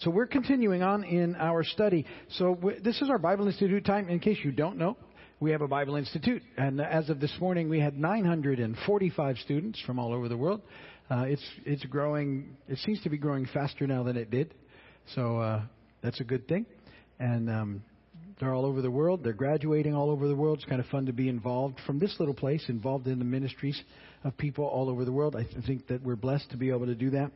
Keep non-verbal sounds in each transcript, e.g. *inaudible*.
So we're continuing on in our study. So this is our Bible Institute time. In case you don't know, we have a Bible Institute. And as of this morning, we had 945 students from all over the world. Uh, it's, it's growing, it seems to be growing faster now than it did. So uh, that's a good thing. And um, they're all over the world. They're graduating all over the world. It's kind of fun to be involved from this little place, involved in the ministries of people all over the world. I th- think that we're blessed to be able to do that.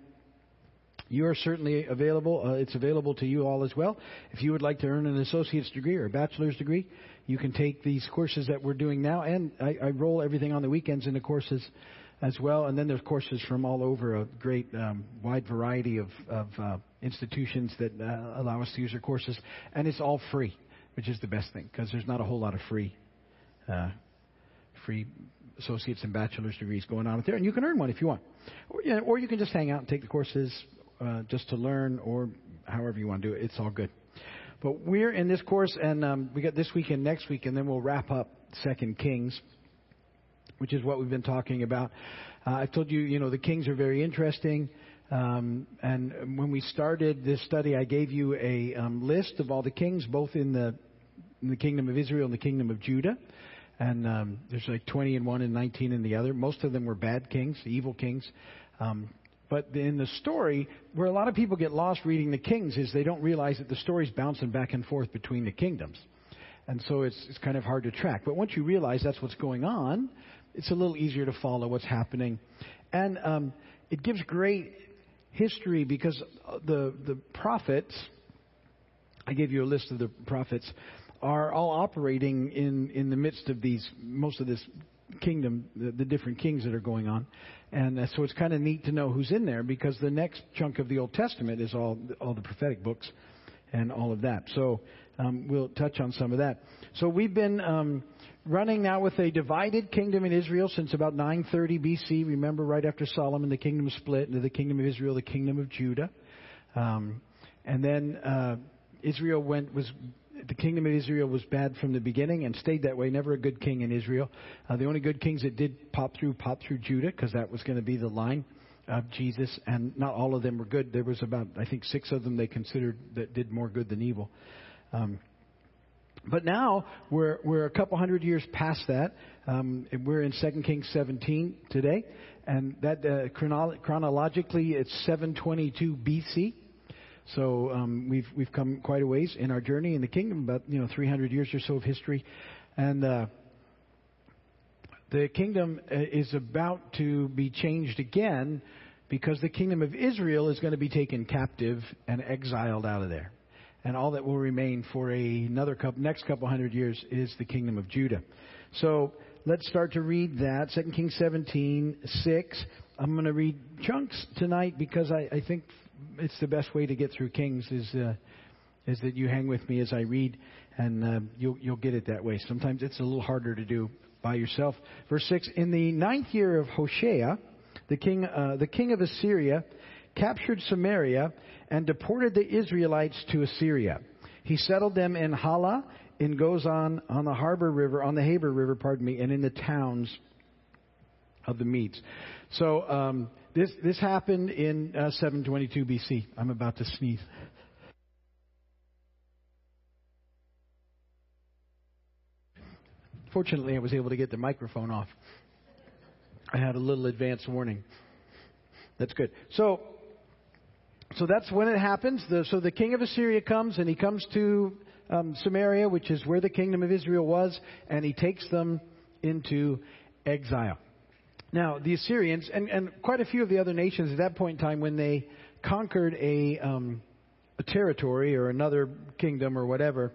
You are certainly available. Uh, it's available to you all as well. If you would like to earn an associate's degree or a bachelor's degree, you can take these courses that we're doing now. And I, I roll everything on the weekends into courses as well. And then there's courses from all over a great um, wide variety of, of uh, institutions that uh, allow us to use our courses. And it's all free, which is the best thing because there's not a whole lot of free. Uh, free associates and bachelor's degrees going on out there, and you can earn one if you want, or, you know, or you can just hang out and take the courses uh, just to learn, or however you want to do it. It's all good. But we're in this course, and um, we got this week and next week, and then we'll wrap up Second Kings, which is what we've been talking about. Uh, I told you, you know, the kings are very interesting. Um, and when we started this study, I gave you a um, list of all the kings, both in the in the kingdom of Israel and the kingdom of Judah. And um, there's like 20 in one and 19 in the other. Most of them were bad kings, evil kings. Um, but in the story, where a lot of people get lost reading the kings is they don't realize that the story's bouncing back and forth between the kingdoms. And so it's, it's kind of hard to track. But once you realize that's what's going on, it's a little easier to follow what's happening. And um, it gives great history because the, the prophets, I gave you a list of the prophets, are all operating in, in the midst of these, most of this kingdom, the, the different kings that are going on. And uh, so it's kind of neat to know who's in there because the next chunk of the Old Testament is all, all the prophetic books and all of that. So um, we'll touch on some of that. So we've been um, running now with a divided kingdom in Israel since about 930 BC. Remember, right after Solomon, the kingdom split into the kingdom of Israel, the kingdom of Judah. Um, and then uh, Israel went was the kingdom of Israel was bad from the beginning and stayed that way. Never a good king in Israel. Uh, the only good kings that did pop through popped through Judah because that was going to be the line of Jesus, and not all of them were good. There was about I think six of them they considered that did more good than evil. Um, but now we're we're a couple hundred years past that. Um, we're in 2 Kings 17 today, and that uh, chronolo- chronologically it's 722 BC. So um, we've we've come quite a ways in our journey in the kingdom, about you know 300 years or so of history, and uh, the kingdom uh, is about to be changed again because the kingdom of Israel is going to be taken captive and exiled out of there, and all that will remain for a, another couple, next couple hundred years is the kingdom of Judah. So let's start to read that 2 Kings 17 6. I'm going to read chunks tonight because I, I think it's the best way to get through Kings is uh, is that you hang with me as I read, and uh, you'll you'll get it that way. Sometimes it's a little harder to do by yourself. Verse six: In the ninth year of Hoshea, the king uh, the king of Assyria captured Samaria and deported the Israelites to Assyria. He settled them in Hala, in Gozan, on the harbor river, on the Habor River, pardon me, and in the towns of the Medes. So um, this this happened in uh, 722 BC. I'm about to sneeze. Fortunately, I was able to get the microphone off. I had a little advance warning. That's good. So, so that's when it happens. The, so the king of Assyria comes, and he comes to um, Samaria, which is where the kingdom of Israel was, and he takes them into exile. Now, the Assyrians, and, and quite a few of the other nations at that point in time, when they conquered a, um, a territory or another kingdom or whatever,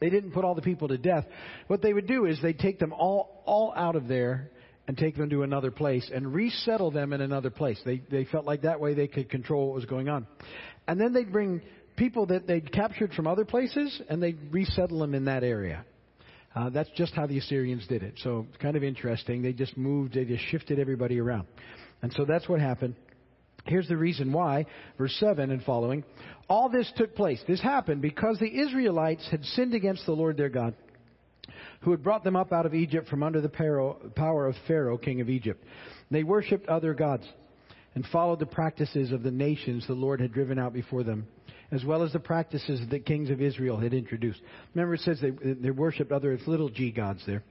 they didn't put all the people to death. What they would do is they'd take them all, all out of there and take them to another place and resettle them in another place. They, they felt like that way they could control what was going on. And then they'd bring people that they'd captured from other places and they'd resettle them in that area. Uh, that's just how the Assyrians did it. So it's kind of interesting. They just moved, they just shifted everybody around. And so that's what happened. Here's the reason why, verse 7 and following. All this took place. This happened because the Israelites had sinned against the Lord their God, who had brought them up out of Egypt from under the power of Pharaoh, king of Egypt. They worshipped other gods and followed the practices of the nations the Lord had driven out before them as well as the practices that kings of Israel had introduced. Remember, it says they, they worshipped other little g gods there.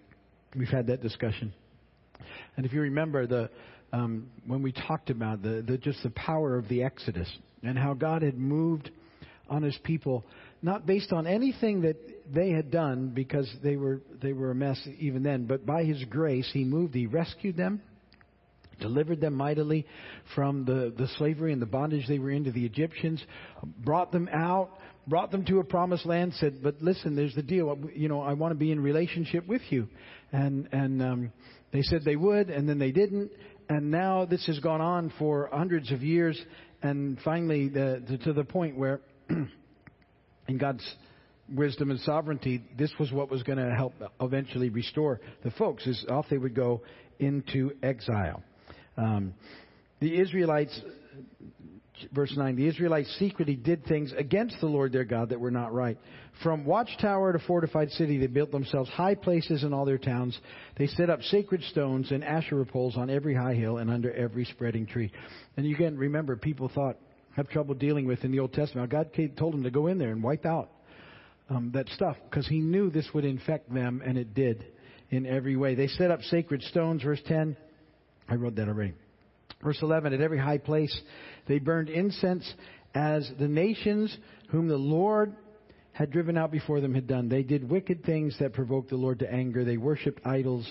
We've had that discussion. And if you remember the um, when we talked about the, the just the power of the Exodus and how God had moved on His people, not based on anything that they had done because they were they were a mess even then, but by His grace He moved, He rescued them, delivered them mightily from the, the slavery and the bondage they were into the Egyptians, brought them out, brought them to a promised land, said, But listen, there's the deal. You know, I want to be in relationship with you. And, and um, they said they would, and then they didn't. And now this has gone on for hundreds of years, and finally the, the, to the point where, *clears throat* in God's wisdom and sovereignty, this was what was going to help eventually restore the folks, is off they would go into exile. Um, the Israelites, verse 9, the Israelites secretly did things against the Lord their God that were not right. From watchtower to fortified city, they built themselves high places in all their towns. They set up sacred stones and Asherah poles on every high hill and under every spreading tree. And you can remember, people thought, have trouble dealing with in the Old Testament. God told them to go in there and wipe out um, that stuff because He knew this would infect them, and it did in every way. They set up sacred stones, verse 10. I wrote that already. Verse 11, at every high place they burned incense as the nations whom the Lord had driven out before them had done. They did wicked things that provoked the Lord to anger. They worshipped idols,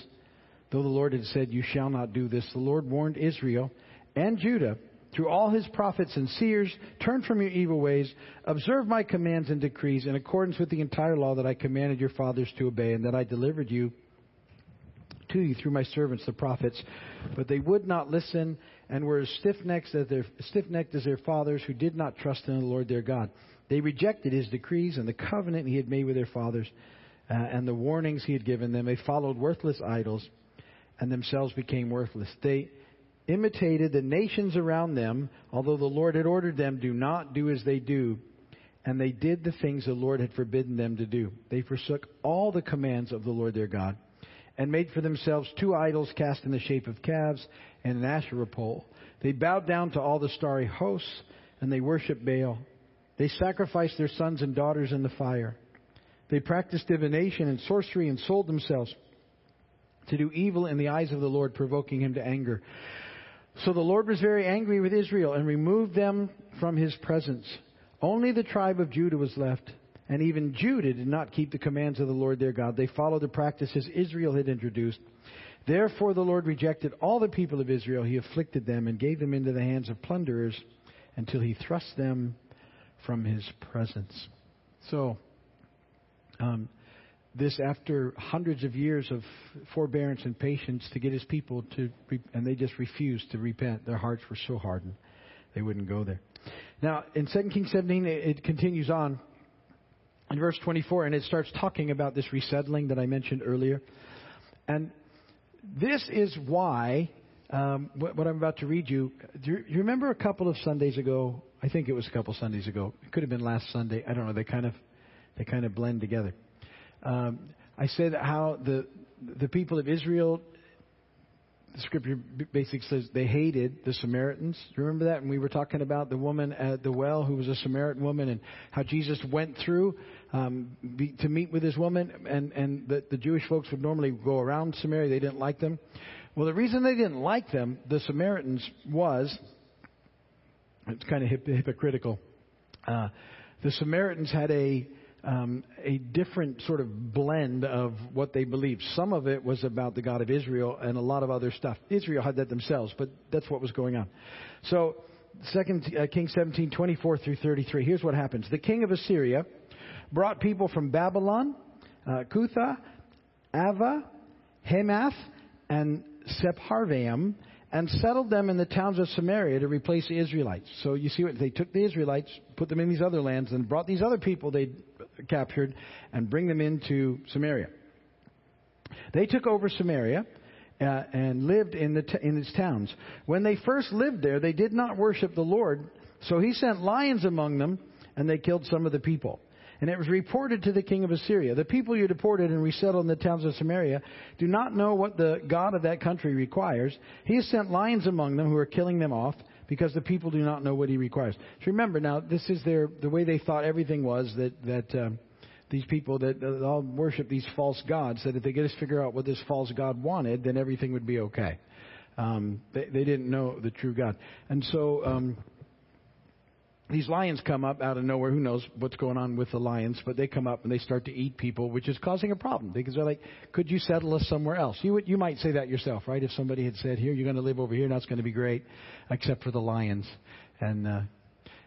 though the Lord had said, You shall not do this. The Lord warned Israel and Judah through all his prophets and seers, turn from your evil ways, observe my commands and decrees in accordance with the entire law that I commanded your fathers to obey, and that I delivered you to you through my servants, the prophets. But they would not listen and were as stiff-necked as their, stiff-necked as their fathers who did not trust in the Lord their God. They rejected his decrees and the covenant he had made with their fathers uh, and the warnings he had given them. They followed worthless idols and themselves became worthless. They imitated the nations around them, although the Lord had ordered them, do not do as they do. And they did the things the Lord had forbidden them to do. They forsook all the commands of the Lord their God and made for themselves two idols cast in the shape of calves and an Asherah pole. They bowed down to all the starry hosts, and they worshipped Baal. They sacrificed their sons and daughters in the fire. They practiced divination and sorcery and sold themselves to do evil in the eyes of the Lord, provoking him to anger. So the Lord was very angry with Israel and removed them from his presence. Only the tribe of Judah was left and even Judah did not keep the commands of the Lord their God. They followed the practices Israel had introduced. Therefore, the Lord rejected all the people of Israel. He afflicted them and gave them into the hands of plunderers until he thrust them from his presence. So, um, this after hundreds of years of forbearance and patience to get his people to, and they just refused to repent. Their hearts were so hardened, they wouldn't go there. Now, in 2 Kings 17, it continues on in verse 24, and it starts talking about this resettling that I mentioned earlier. And this is why um, what, what, I'm about to read you. Do you, you remember a couple of Sundays ago? I think it was a couple Sundays ago. It could have been last Sunday. I don't know. They kind of they kind of blend together. Um, I said how the the people of Israel the scripture basically says they hated the Samaritans. You Remember that? And we were talking about the woman at the well who was a Samaritan woman and how Jesus went through um, be, to meet with this woman, and, and the, the Jewish folks would normally go around Samaria. They didn't like them. Well, the reason they didn't like them, the Samaritans, was it's kind of hip, hypocritical. Uh, the Samaritans had a um, a different sort of blend of what they believed. Some of it was about the God of Israel and a lot of other stuff. Israel had that themselves, but that's what was going on. So, Second uh, Kings 17, 24 through 33. Here's what happens. The king of Assyria brought people from Babylon, uh, Cutha, Ava, Hamath, and Sepharvaim, and settled them in the towns of Samaria to replace the Israelites. So you see what they took the Israelites, put them in these other lands, and brought these other people they captured and bring them into Samaria. They took over Samaria uh, and lived in, the t- in its towns. When they first lived there, they did not worship the Lord, so he sent lions among them, and they killed some of the people. And it was reported to the king of Assyria, The people you deported and resettled in the towns of Samaria do not know what the God of that country requires. He has sent lions among them who are killing them off. because the people do not know what he requires. So remember now, this is their the way they thought everything was that that um, these people that, that all worship these false gods that if they could just figure out what this false god wanted, then everything would be okay. Um, they, they didn't know the true God, and so. Um, these lions come up out of nowhere. Who knows what's going on with the lions? But they come up and they start to eat people, which is causing a problem because they're like, "Could you settle us somewhere else?" You would, you might say that yourself, right? If somebody had said, "Here, you're going to live over here. Now it's going to be great," except for the lions. And uh,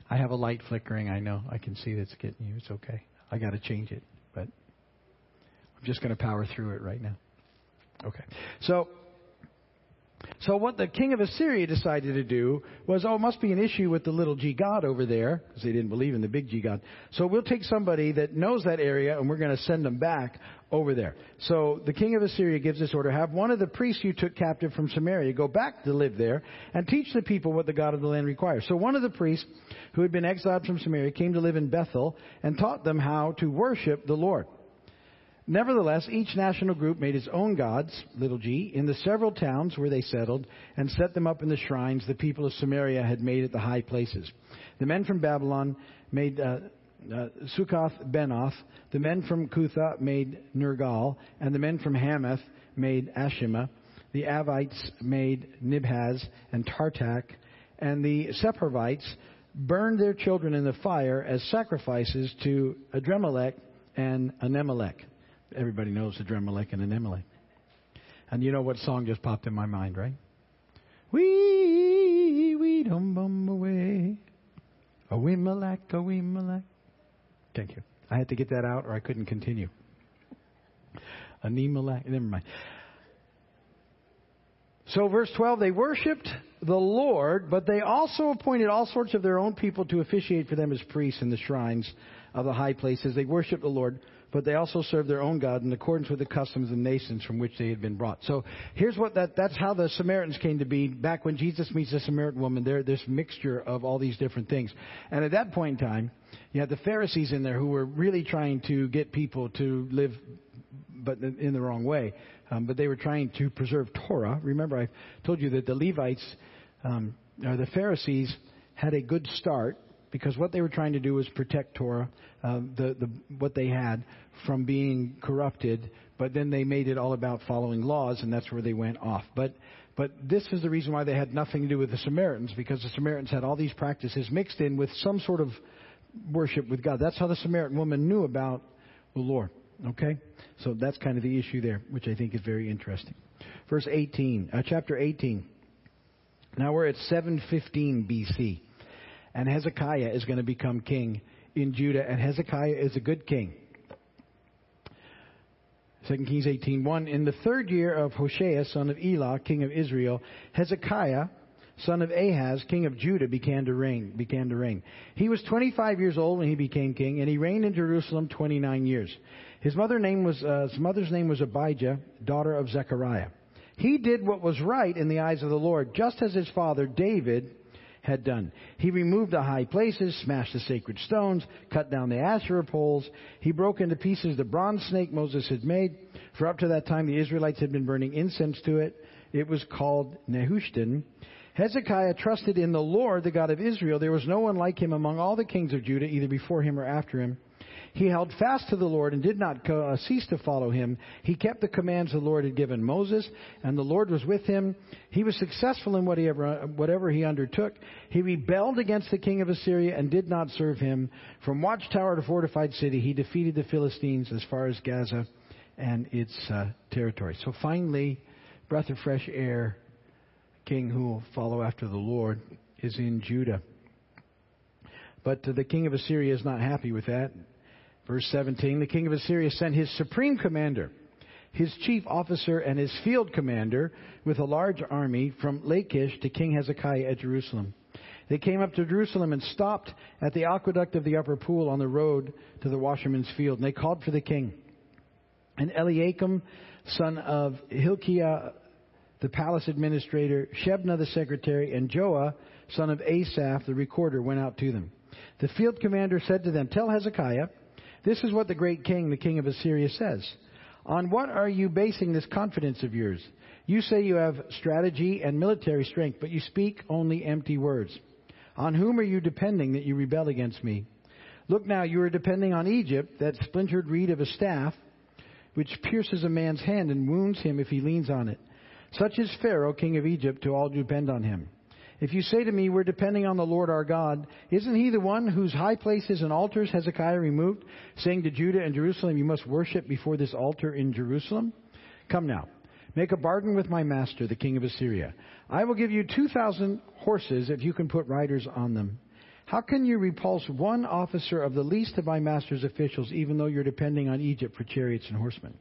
I have a light flickering. I know. I can see that's getting you. It's okay. I got to change it, but I'm just going to power through it right now. Okay. So so what the king of Assyria decided to do was, oh, it must be an issue with the little g god over there, because they didn't believe in the big g god. So we'll take somebody that knows that area and we're going to send them back over there. So the king of Assyria gives this order, have one of the priests you took captive from Samaria go back to live there and teach the people what the God of the land requires. So one of the priests who had been exiled from Samaria came to live in Bethel and taught them how to worship the Lord. Nevertheless, each national group made its own gods, little g, in the several towns where they settled, and set them up in the shrines the people of Samaria had made at the high places. The men from Babylon made uh, uh, Succoth Benoth. The men from Cutha made Nergal, and the men from Hamath made Ashima. The Avites made Nibhaz and Tartak, and the Sepharvites burned their children in the fire as sacrifices to Adremelech and Anemelech. Everybody knows Adremelech and Anemelech. And you know what song just popped in my mind, right? Wee, wee, dum, bum, away. A Wimelech, a Wimelech. Thank you. I had to get that out or I couldn't continue. A Nemelech, never mind. So, verse 12, they worshiped the Lord, but they also appointed all sorts of their own people to officiate for them as priests in the shrines of the high places. They worshiped the Lord, but they also served their own God in accordance with the customs the nations from which they had been brought. So here's what that, that's how the Samaritans came to be. Back when Jesus meets the Samaritan woman, they're this mixture of all these different things. And at that point in time, you had the Pharisees in there who were really trying to get people to live, but in the wrong way. Um, but they were trying to preserve Torah. Remember, I told you that the Levites, um, or the Pharisees, had a good start because what they were trying to do was protect Torah, uh, the, the, what they had, from being corrupted. But then they made it all about following laws, and that's where they went off. But but this is the reason why they had nothing to do with the Samaritans, because the Samaritans had all these practices mixed in with some sort of worship with God. That's how the Samaritan woman knew about the Lord. Okay? So that's kind of the issue there, which I think is very interesting. Verse 18, uh, chapter 18. Now we're at 715 BC and Hezekiah is going to become king in Judah, and Hezekiah is a good king. 2 Kings 18:1 In the third year of Hoshea son of Elah king of Israel Hezekiah son of Ahaz king of Judah began to reign began to reign. He was 25 years old when he became king and he reigned in Jerusalem 29 years. His mother name was uh, his mother's name was Abijah daughter of Zechariah. He did what was right in the eyes of the Lord just as his father David had done. He removed the high places, smashed the sacred stones, cut down the Asherah poles. He broke into pieces the bronze snake Moses had made. For up to that time, the Israelites had been burning incense to it. It was called Nehushtan. Hezekiah trusted in the Lord, the God of Israel. There was no one like him among all the kings of Judah, either before him or after him. He held fast to the Lord and did not uh, cease to follow him. He kept the commands the Lord had given Moses, and the Lord was with him. He was successful in whatever, whatever he undertook. He rebelled against the king of Assyria and did not serve him. From watchtower to fortified city, he defeated the Philistines as far as Gaza and its uh, territory. So finally, breath of fresh air, king who will follow after the Lord is in Judah. But uh, the king of Assyria is not happy with that. Verse 17 The king of Assyria sent his supreme commander, his chief officer, and his field commander with a large army from Lachish to King Hezekiah at Jerusalem. They came up to Jerusalem and stopped at the aqueduct of the upper pool on the road to the washerman's field. And they called for the king. And Eliakim, son of Hilkiah, the palace administrator, Shebna the secretary, and Joah, son of Asaph, the recorder, went out to them. The field commander said to them, Tell Hezekiah, this is what the great king, the king of Assyria, says. On what are you basing this confidence of yours? You say you have strategy and military strength, but you speak only empty words. On whom are you depending that you rebel against me? Look now, you are depending on Egypt, that splintered reed of a staff, which pierces a man's hand and wounds him if he leans on it. Such is Pharaoh, king of Egypt, to all who depend on him. If you say to me, We're depending on the Lord our God, isn't he the one whose high places and altars Hezekiah removed, saying to Judah and Jerusalem, You must worship before this altar in Jerusalem? Come now, make a bargain with my master, the king of Assyria. I will give you 2,000 horses if you can put riders on them. How can you repulse one officer of the least of my master's officials, even though you're depending on Egypt for chariots and horsemen?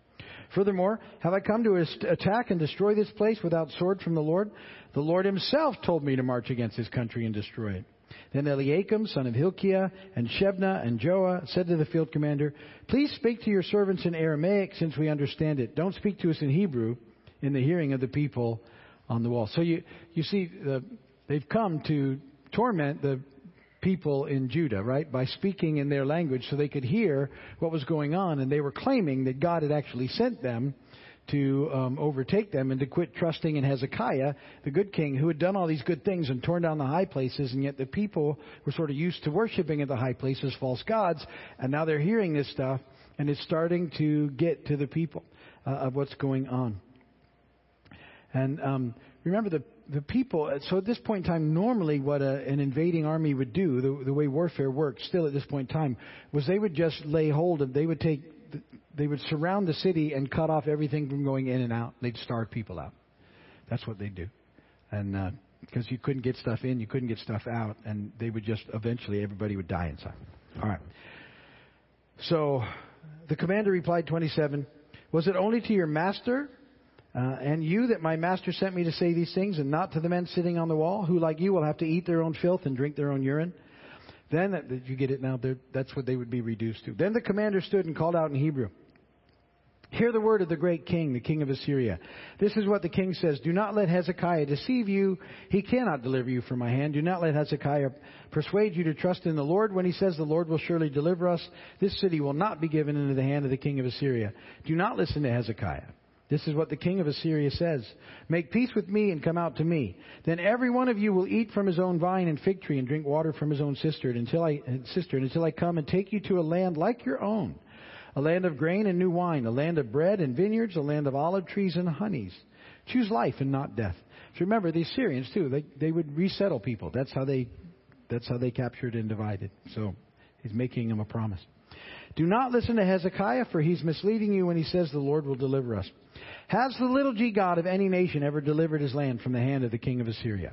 Furthermore, have I come to attack and destroy this place without sword from the Lord? The Lord himself told me to march against this country and destroy it. Then Eliakim, son of Hilkiah, and Shebna and Joah said to the field commander, Please speak to your servants in Aramaic since we understand it. Don't speak to us in Hebrew in the hearing of the people on the wall. So you, you see, the, they've come to torment the people in Judah, right? By speaking in their language so they could hear what was going on. And they were claiming that God had actually sent them to um, overtake them and to quit trusting in Hezekiah, the good king, who had done all these good things and torn down the high places, and yet the people were sort of used to worshiping at the high places false gods, and now they're hearing this stuff, and it's starting to get to the people uh, of what's going on. And um, remember, the the people, so at this point in time, normally what a, an invading army would do, the, the way warfare works still at this point in time, was they would just lay hold of, they would take, they would surround the city and cut off everything from going in and out. They'd starve people out. That's what they'd do. And, uh, because you couldn't get stuff in, you couldn't get stuff out, and they would just, eventually everybody would die inside. Alright. So, the commander replied 27, Was it only to your master uh, and you that my master sent me to say these things, and not to the men sitting on the wall, who like you will have to eat their own filth and drink their own urine. Then, did you get it now? That's what they would be reduced to. Then the commander stood and called out in Hebrew. Hear the word of the great king, the king of Assyria. This is what the king says. Do not let Hezekiah deceive you. He cannot deliver you from my hand. Do not let Hezekiah persuade you to trust in the Lord when he says the Lord will surely deliver us. This city will not be given into the hand of the king of Assyria. Do not listen to Hezekiah. This is what the king of Assyria says. Make peace with me and come out to me. Then every one of you will eat from his own vine and fig tree and drink water from his own cistern until I, cistern until I come and take you to a land like your own. A land of grain and new wine, a land of bread and vineyards, a land of olive trees and honeys. Choose life and not death. So remember, the Assyrians too, they, they would resettle people. That's how they, that's how they captured and divided. So he's making them a promise. Do not listen to Hezekiah, for he's misleading you when he says the Lord will deliver us. Has the little g God of any nation ever delivered his land from the hand of the king of Assyria?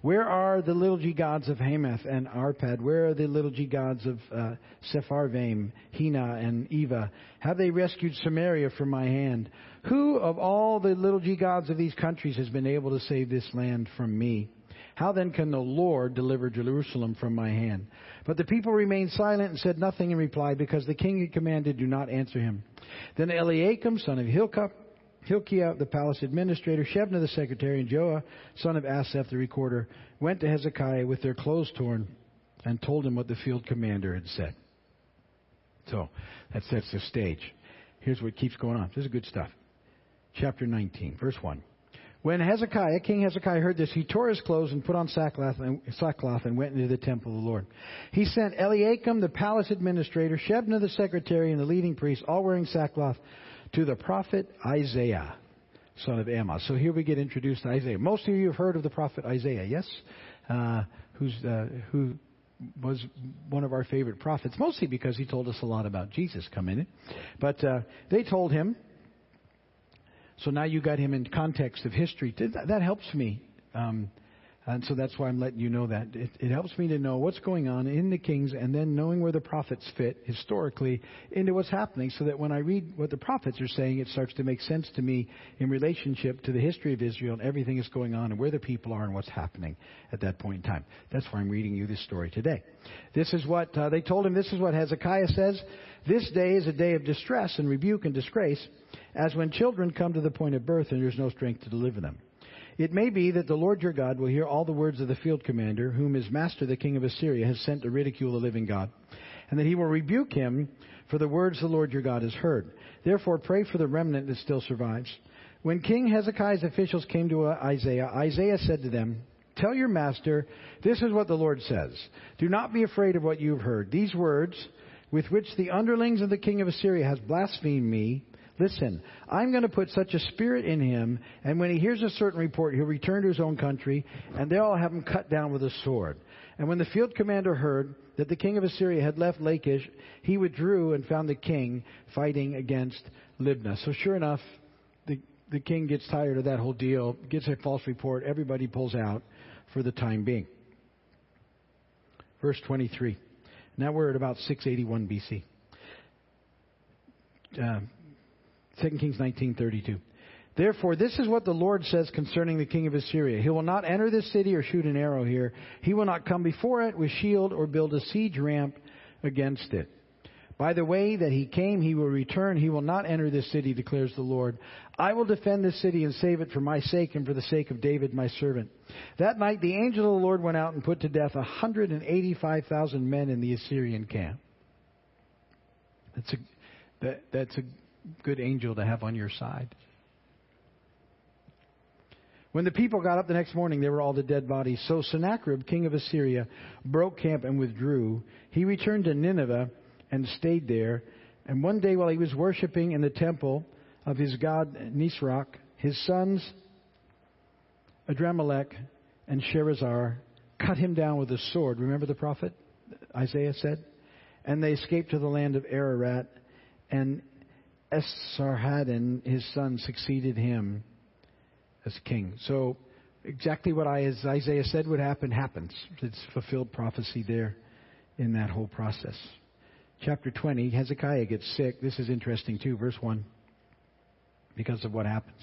Where are the little g gods of Hamath and Arpad? Where are the little g gods of uh, Sepharvaim, Hena, and Eva? Have they rescued Samaria from my hand? Who of all the little g gods of these countries has been able to save this land from me? How then can the Lord deliver Jerusalem from my hand? But the people remained silent and said nothing in reply because the king had commanded, do not answer him. Then Eliakim, son of Hilkiah, Hilkiah, the palace administrator, Shebna, the secretary, and Joah, son of Asaph, the recorder, went to Hezekiah with their clothes torn and told him what the field commander had said. So that sets the stage. Here's what keeps going on. This is good stuff. Chapter 19, verse 1. When Hezekiah, King Hezekiah, heard this, he tore his clothes and put on sackcloth and, sackcloth and went into the temple of the Lord. He sent Eliakim, the palace administrator, Shebna, the secretary, and the leading priest, all wearing sackcloth, to the prophet Isaiah, son of Amoz. So here we get introduced to Isaiah. Most of you have heard of the prophet Isaiah, yes? Uh, who's, uh, who was one of our favorite prophets, mostly because he told us a lot about Jesus coming in. But uh, they told him, so now you got him in context of history. That, helps me. Um, and so that's why I'm letting you know that. It, it, helps me to know what's going on in the kings and then knowing where the prophets fit historically into what's happening so that when I read what the prophets are saying, it starts to make sense to me in relationship to the history of Israel and everything that's going on and where the people are and what's happening at that point in time. That's why I'm reading you this story today. This is what uh, they told him. This is what Hezekiah says. This day is a day of distress and rebuke and disgrace, as when children come to the point of birth and there's no strength to deliver them. It may be that the Lord your God will hear all the words of the field commander, whom his master, the king of Assyria, has sent to ridicule the living God, and that he will rebuke him for the words the Lord your God has heard. Therefore, pray for the remnant that still survives. When King Hezekiah's officials came to Isaiah, Isaiah said to them, Tell your master, this is what the Lord says. Do not be afraid of what you have heard. These words, with which the underlings of the king of Assyria has blasphemed me, listen, I'm going to put such a spirit in him, and when he hears a certain report, he'll return to his own country, and they'll have him cut down with a sword. And when the field commander heard that the king of Assyria had left Lachish, he withdrew and found the king fighting against Libnah. So sure enough, the, the king gets tired of that whole deal, gets a false report, everybody pulls out for the time being. Verse 23. Now we're at about 681 BC. Uh, 2 Kings 19:32. Therefore, this is what the Lord says concerning the king of Assyria. He will not enter this city or shoot an arrow here. He will not come before it with shield or build a siege ramp against it. By the way that he came, he will return. He will not enter this city, declares the Lord. I will defend this city and save it for my sake and for the sake of David, my servant. That night, the angel of the Lord went out and put to death 185,000 men in the Assyrian camp. That's a, that, that's a good angel to have on your side. When the people got up the next morning, they were all the dead bodies. So Sennacherib, king of Assyria, broke camp and withdrew. He returned to Nineveh and stayed there. And one day, while he was worshiping in the temple of his god Nisroch, his sons Adramelech and Sharezer cut him down with a sword. Remember the prophet Isaiah said? And they escaped to the land of Ararat, and Esarhaddon, his son, succeeded him as king. So exactly what I, as Isaiah said would happen happens. It's fulfilled prophecy there in that whole process. Chapter 20, Hezekiah gets sick. This is interesting too, verse 1, because of what happens.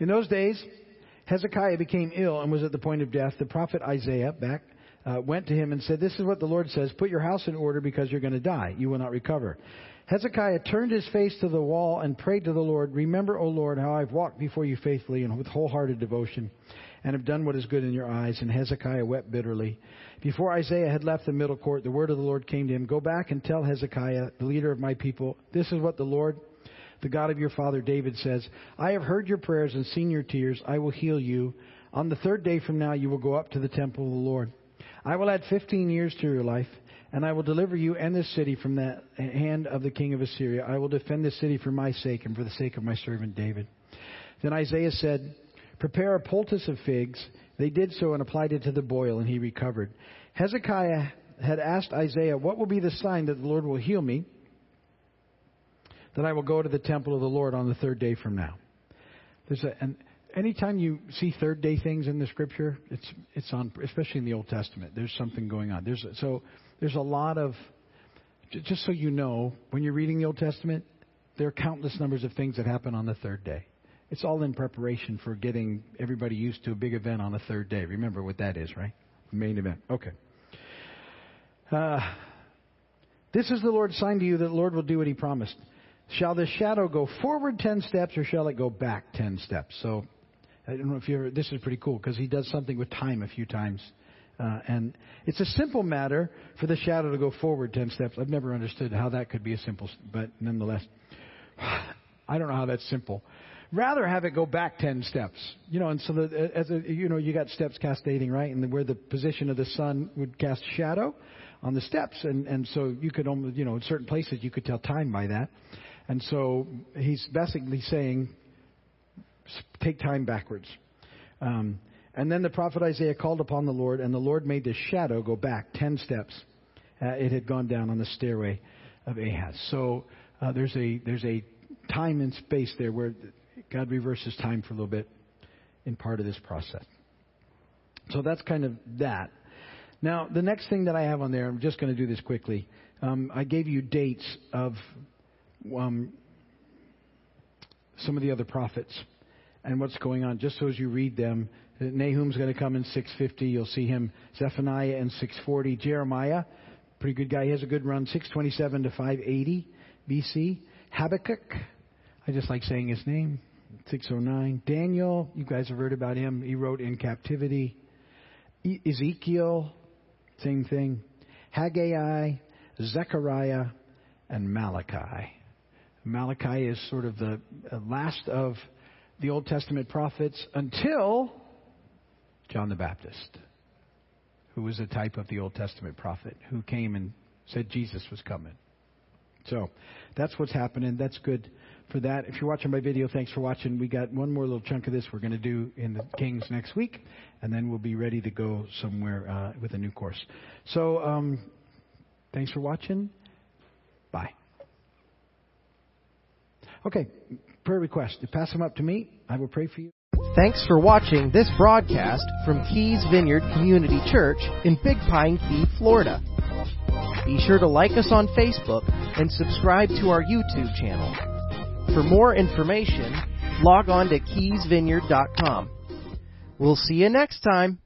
In those days, Hezekiah became ill and was at the point of death. The prophet Isaiah, back, uh, went to him and said, This is what the Lord says Put your house in order because you're going to die. You will not recover. Hezekiah turned his face to the wall and prayed to the Lord, Remember, O Lord, how I've walked before you faithfully and with wholehearted devotion, and have done what is good in your eyes. And Hezekiah wept bitterly. Before Isaiah had left the middle court, the word of the Lord came to him Go back and tell Hezekiah, the leader of my people, this is what the Lord, the God of your father David says I have heard your prayers and seen your tears. I will heal you. On the third day from now, you will go up to the temple of the Lord. I will add 15 years to your life and I will deliver you and this city from the hand of the king of Assyria. I will defend this city for my sake and for the sake of my servant David. Then Isaiah said, Prepare a poultice of figs. They did so and applied it to the boil, and he recovered. Hezekiah had asked Isaiah, What will be the sign that the Lord will heal me? That I will go to the temple of the Lord on the third day from now. There's a, anytime you see third day things in the scripture, it's it's on, especially in the Old Testament. There's something going on. There's so there's a lot of, just so you know, when you're reading the Old Testament, there are countless numbers of things that happen on the third day. It's all in preparation for getting everybody used to a big event on the third day. Remember what that is, right? Main event. Okay. Uh, this is the Lord's sign to you that the Lord will do what he promised. Shall the shadow go forward 10 steps or shall it go back 10 steps? So, I don't know if you ever, this is pretty cool because he does something with time a few times uh, and it's a simple matter for the shadow to go forward 10 steps. I've never understood how that could be a simple, but nonetheless, *sighs* I don't know how that's simple. Rather have it go back 10 steps. You know, and so the, as a, you know, you got steps cascading, right? And where the position of the sun would cast shadow on the steps. And, and so you could almost, you know, in certain places you could tell time by that. And so he's basically saying, take time backwards. Um, and then the prophet Isaiah called upon the Lord, and the Lord made the shadow go back 10 steps. Uh, it had gone down on the stairway of Ahaz. So uh, there's, a, there's a time and space there where God reverses time for a little bit in part of this process. So that's kind of that. Now, the next thing that I have on there, I'm just going to do this quickly. Um, I gave you dates of um, some of the other prophets and what's going on, just so as you read them, Nahum's going to come in 650. You'll see him. Zephaniah in 640. Jeremiah, pretty good guy. He has a good run. 627 to 580 BC. Habakkuk, I just like saying his name. 609. Daniel, you guys have heard about him. He wrote in captivity. E- Ezekiel, same thing. Haggai, Zechariah, and Malachi. Malachi is sort of the uh, last of the Old Testament prophets until John the Baptist, who was a type of the Old Testament prophet who came and said Jesus was coming. So that's what's happening. That's good for that. If you're watching my video, thanks for watching. We got one more little chunk of this we're going to do in the Kings next week, and then we'll be ready to go somewhere uh, with a new course. So um, thanks for watching. Bye. Okay, prayer request. Pass them up to me, I will pray for you. Thanks for watching this broadcast from Keys Vineyard Community Church in Big Pine Key, Florida. Be sure to like us on Facebook and subscribe to our YouTube channel. For more information, log on to keysvineyard.com. We'll see you next time.